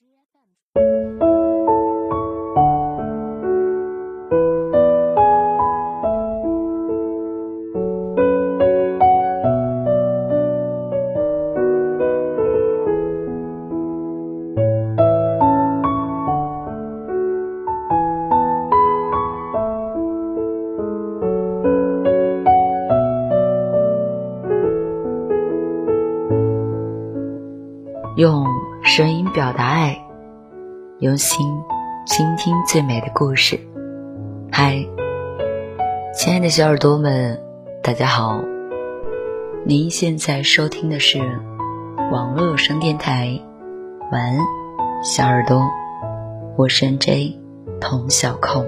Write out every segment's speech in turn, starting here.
用声音表达爱，用心倾听最美的故事。嗨，亲爱的小耳朵们，大家好！您现在收听的是网络有声电台。晚安，小耳朵，我是 J 童小扣。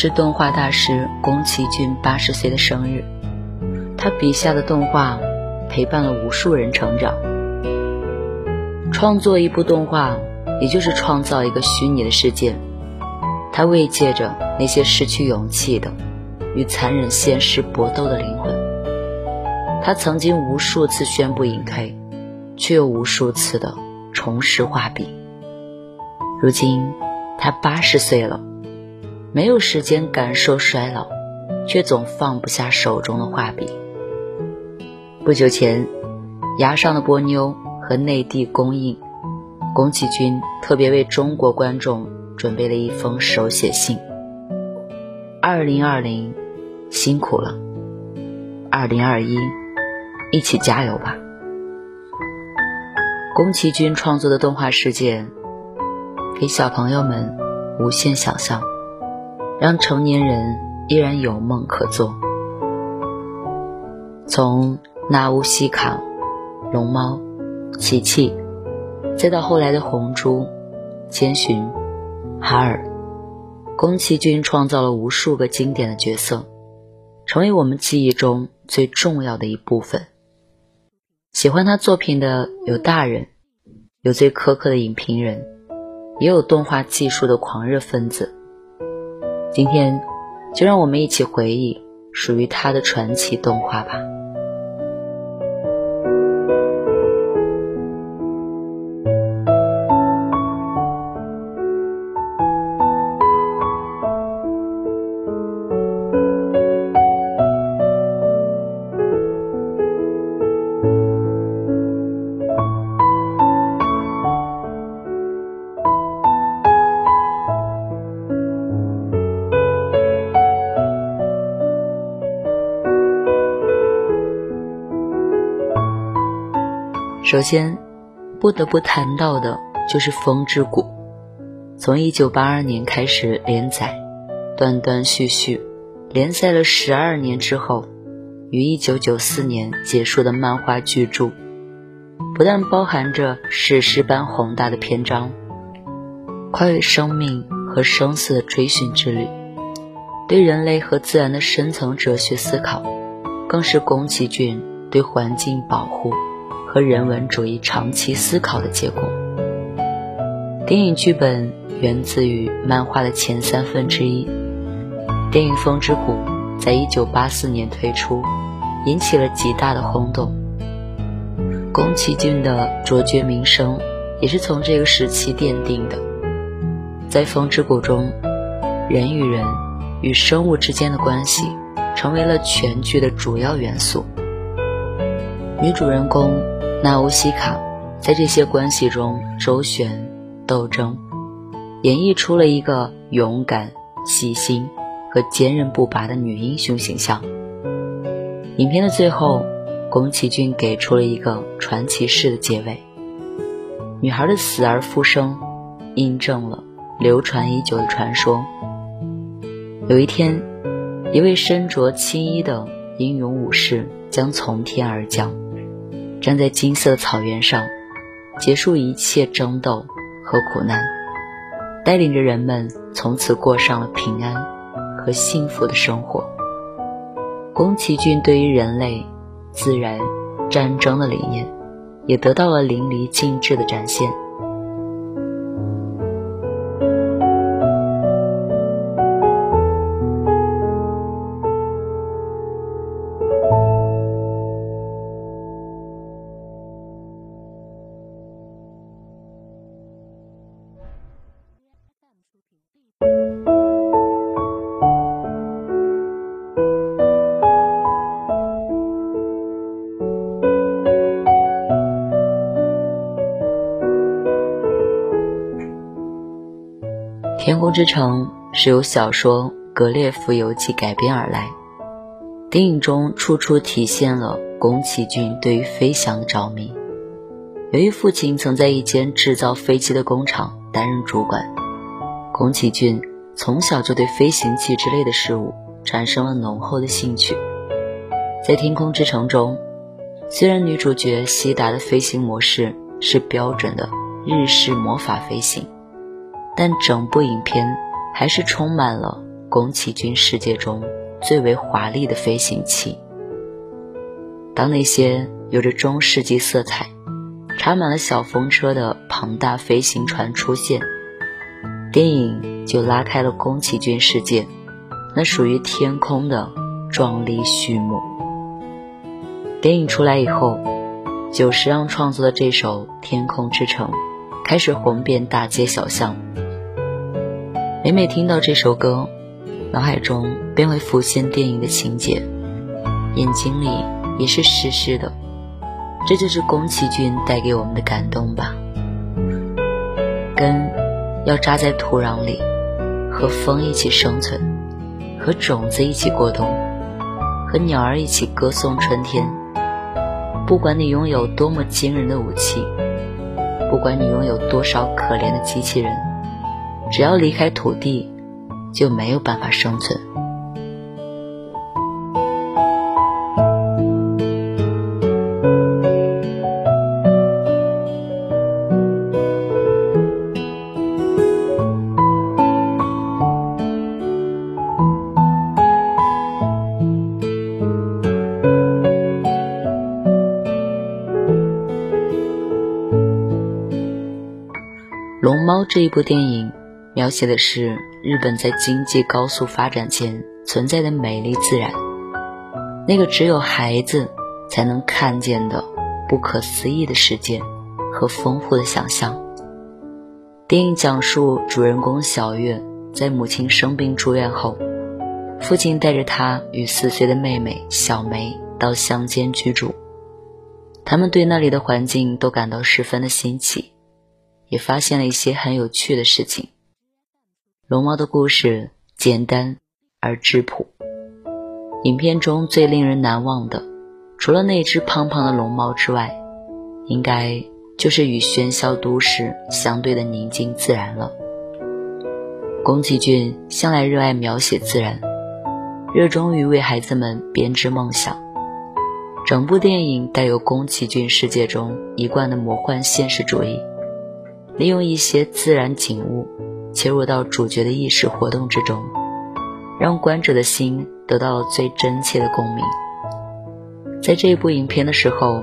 是动画大师宫崎骏八十岁的生日，他笔下的动画陪伴了无数人成长。创作一部动画，也就是创造一个虚拟的世界。他慰藉着那些失去勇气的、与残忍现实搏斗的灵魂。他曾经无数次宣布隐退，却又无数次的重拾画笔。如今，他八十岁了。没有时间感受衰老，却总放不下手中的画笔。不久前，《崖上的波妞》和内地公映，宫崎骏特别为中国观众准备了一封手写信：“二零二零，辛苦了；二零二一，一起加油吧。”宫崎骏创作的动画世界，给小朋友们无限想象。让成年人依然有梦可做。从纳乌西卡、龙猫、琪琪，再到后来的红猪、千寻、哈尔，宫崎骏创造了无数个经典的角色，成为我们记忆中最重要的一部分。喜欢他作品的有大人，有最苛刻的影评人，也有动画技术的狂热分子。今天，就让我们一起回忆属于他的传奇动画吧。首先，不得不谈到的就是《风之谷》。从一九八二年开始连载，断断续续连载了十二年之后，于一九九四年结束的漫画巨著，不但包含着史诗般宏大的篇章，跨越生命和生死的追寻之旅，对人类和自然的深层哲学思考，更是宫崎骏对环境保护。和人文主义长期思考的结果。电影剧本源自于漫画的前三分之一。电影《风之谷》在一九八四年推出，引起了极大的轰动。宫崎骏的卓绝名声也是从这个时期奠定的。在《风之谷》中，人与人与生物之间的关系成为了全剧的主要元素。女主人公。纳乌西卡在这些关系中周旋斗争，演绎出了一个勇敢、细心和坚韧不拔的女英雄形象。影片的最后，宫崎骏给出了一个传奇式的结尾：女孩的死而复生，印证了流传已久的传说。有一天，一位身着青衣的英勇武士将从天而降。站在金色草原上，结束一切争斗和苦难，带领着人们从此过上了平安和幸福的生活。宫崎骏对于人类、自然、战争的理念，也得到了淋漓尽致的展现。《天空之城》是由小说《格列佛游记》改编而来，电影中处处体现了宫崎骏对于飞翔的着迷。由于父亲曾在一间制造飞机的工厂担任主管，宫崎骏从小就对飞行器之类的事物产生了浓厚的兴趣。在《天空之城》中，虽然女主角希达的飞行模式是标准的日式魔法飞行。但整部影片还是充满了宫崎骏世界中最为华丽的飞行器。当那些有着中世纪色彩、插满了小风车的庞大飞行船出现，电影就拉开了宫崎骏世界那属于天空的壮丽序幕。电影出来以后，久石让创作的这首《天空之城》开始红遍大街小巷。每每听到这首歌，脑海中便会浮现电影的情节，眼睛里也是湿湿的。这就是宫崎骏带给我们的感动吧。根要扎在土壤里，和风一起生存，和种子一起过冬，和鸟儿一起歌颂春天。不管你拥有多么惊人的武器，不管你拥有多少可怜的机器人。只要离开土地，就没有办法生存。龙猫这一部电影。描写的是日本在经济高速发展前存在的美丽自然，那个只有孩子才能看见的不可思议的世界和丰富的想象。电影讲述主人公小月在母亲生病住院后，父亲带着她与四岁的妹妹小梅到乡间居住，他们对那里的环境都感到十分的新奇，也发现了一些很有趣的事情。龙猫的故事简单而质朴。影片中最令人难忘的，除了那只胖胖的龙猫之外，应该就是与喧嚣都市相对的宁静自然了。宫崎骏向来热爱描写自然，热衷于为孩子们编织梦想。整部电影带有宫崎骏世界中一贯的魔幻现实主义，利用一些自然景物。切入到主角的意识活动之中，让观者的心得到了最真切的共鸣。在这一部影片的时候，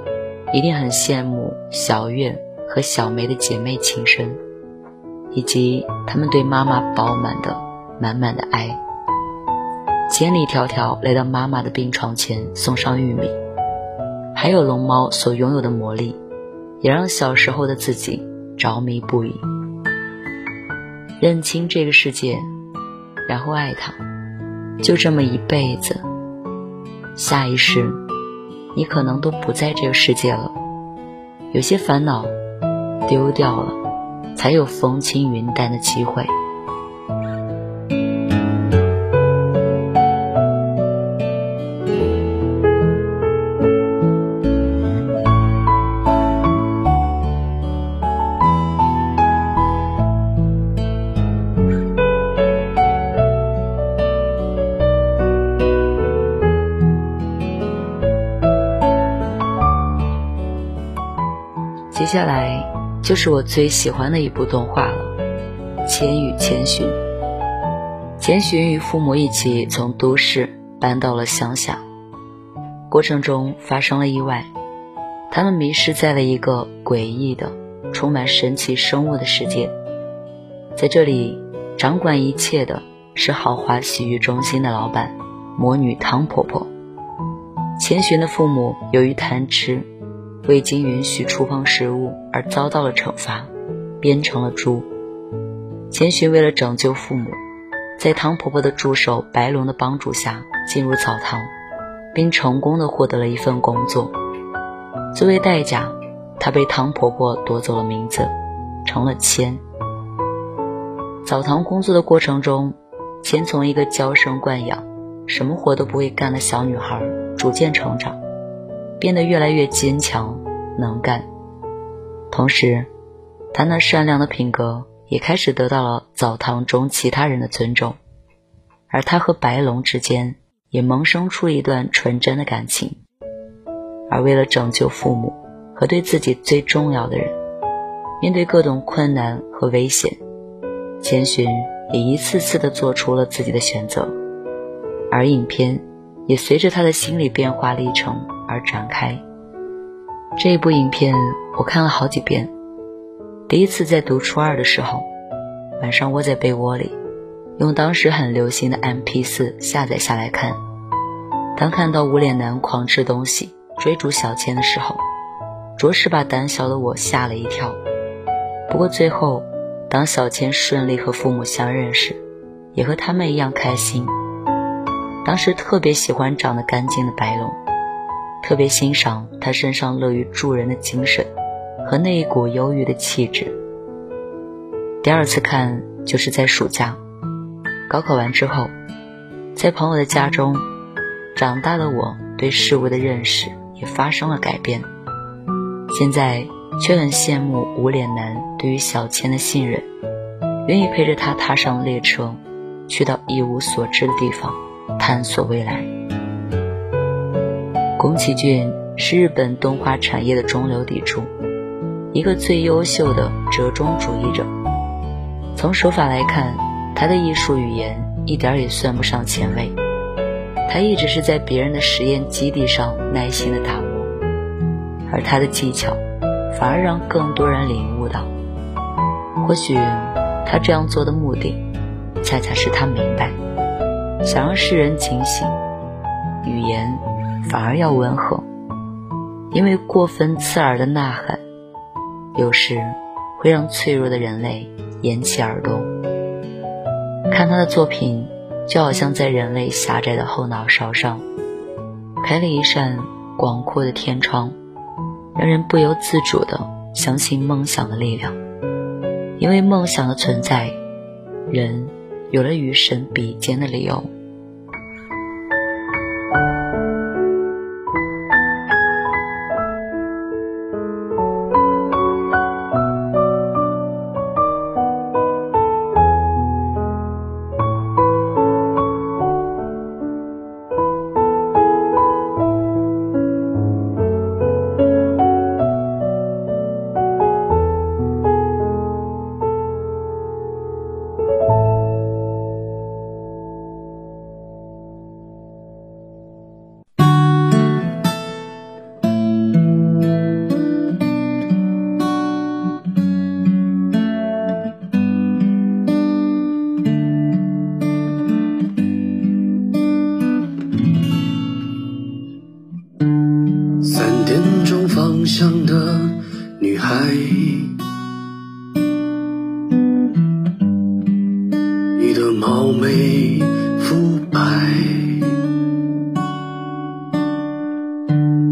一定很羡慕小月和小梅的姐妹情深，以及他们对妈妈饱满的满满的爱。千里迢迢来到妈妈的病床前送上玉米，还有龙猫所拥有的魔力，也让小时候的自己着迷不已。认清这个世界，然后爱他，就这么一辈子。下一世，你可能都不在这个世界了。有些烦恼丢掉了，才有风轻云淡的机会。接下来就是我最喜欢的一部动画了，《千与千寻》。千寻与父母一起从都市搬到了乡下，过程中发生了意外，他们迷失在了一个诡异的、充满神奇生物的世界。在这里，掌管一切的是豪华洗浴中心的老板魔女汤婆婆。千寻的父母由于贪吃，未经允许触碰食物而遭到了惩罚，变成了猪。千寻为了拯救父母。在汤婆婆的助手白龙的帮助下，进入澡堂，并成功的获得了一份工作。作为代价，她被汤婆婆夺走了名字，成了千。澡堂工作的过程中，千从一个娇生惯养、什么活都不会干的小女孩，逐渐成长，变得越来越坚强能干。同时，他那善良的品格。也开始得到了澡堂中其他人的尊重，而他和白龙之间也萌生出一段纯真的感情。而为了拯救父母和对自己最重要的人，面对各种困难和危险，千寻也一次次的做出了自己的选择。而影片也随着他的心理变化历程而展开。这一部影片我看了好几遍。第一次在读初二的时候，晚上窝在被窝里，用当时很流行的 MP4 下载下来看。当看到无脸男狂吃东西、追逐小千的时候，着实把胆小的我吓了一跳。不过最后，当小千顺利和父母相认时，也和他们一样开心。当时特别喜欢长得干净的白龙，特别欣赏他身上乐于助人的精神。和那一股忧郁的气质。第二次看就是在暑假，高考完之后，在朋友的家中，长大的我对事物的认识也发生了改变。现在却很羡慕无脸男对于小千的信任，愿意陪着他踏上列车，去到一无所知的地方，探索未来。宫崎骏是日本动画产业的中流砥柱。一个最优秀的折中主义者。从手法来看，他的艺术语言一点也算不上前卫。他一直是在别人的实验基地上耐心的打磨，而他的技巧反而让更多人领悟到。或许他这样做的目的，恰恰是他明白，想让世人警醒，语言反而要温和，因为过分刺耳的呐喊。有时会让脆弱的人类掩起耳朵。看他的作品，就好像在人类狭窄的后脑勺上开了一扇广阔的天窗，让人不由自主地相信梦想的力量。因为梦想的存在，人有了与神比肩的理由。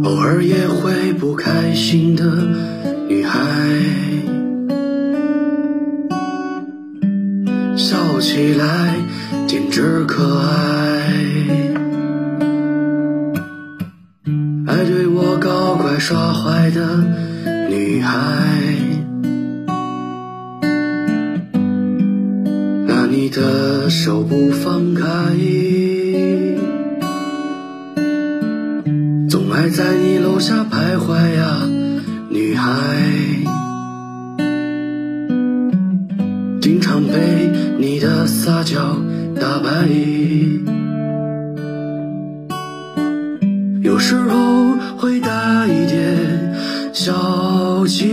偶尔也会不开心的女孩笑起来简直可爱。爱对我搞怪耍坏的女孩那你的手不放开。还在你楼下徘徊呀。女孩，经常被你的撒娇打败。有时候会带一点小气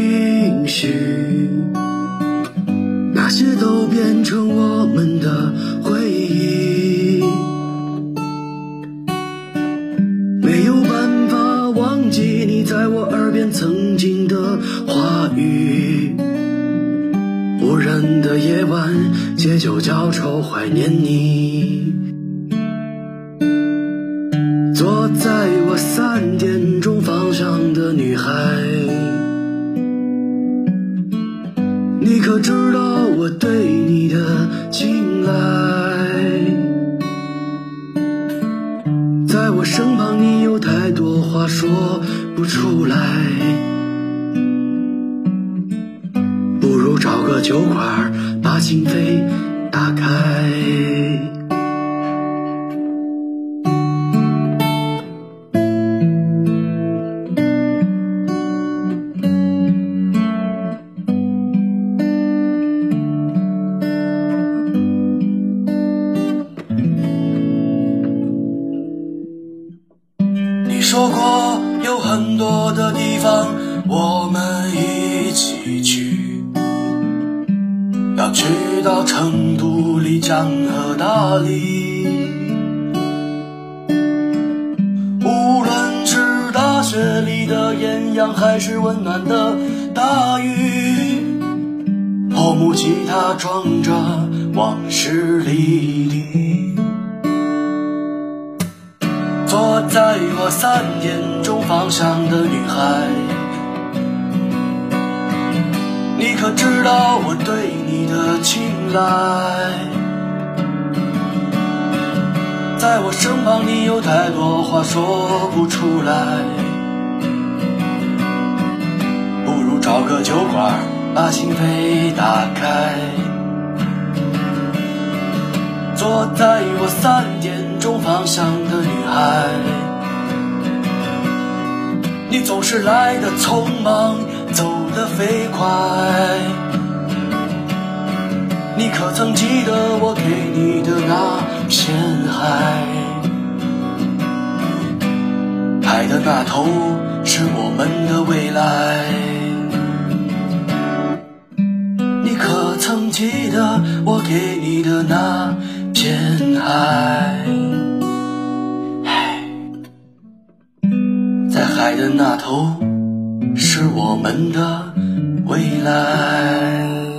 借酒浇愁，怀念你。坐在我三点钟方向的女孩，你可知道我对你的青睐？在我身旁，你有太多话说不出来，不如找个酒馆，把心扉打开。大雨，破木吉他装着往事历历。坐在我三点钟方向的女孩，你可知道我对你的青睐？在我身旁，你有太多话说不出来，找个酒馆，把心扉打开。坐在我三点钟方向的女孩，你总是来的匆忙，走得飞快。你可曾记得我给你的那片海？海的那头是我们的未来。记得我给你的那？片海，在海的那头，是我们的未来。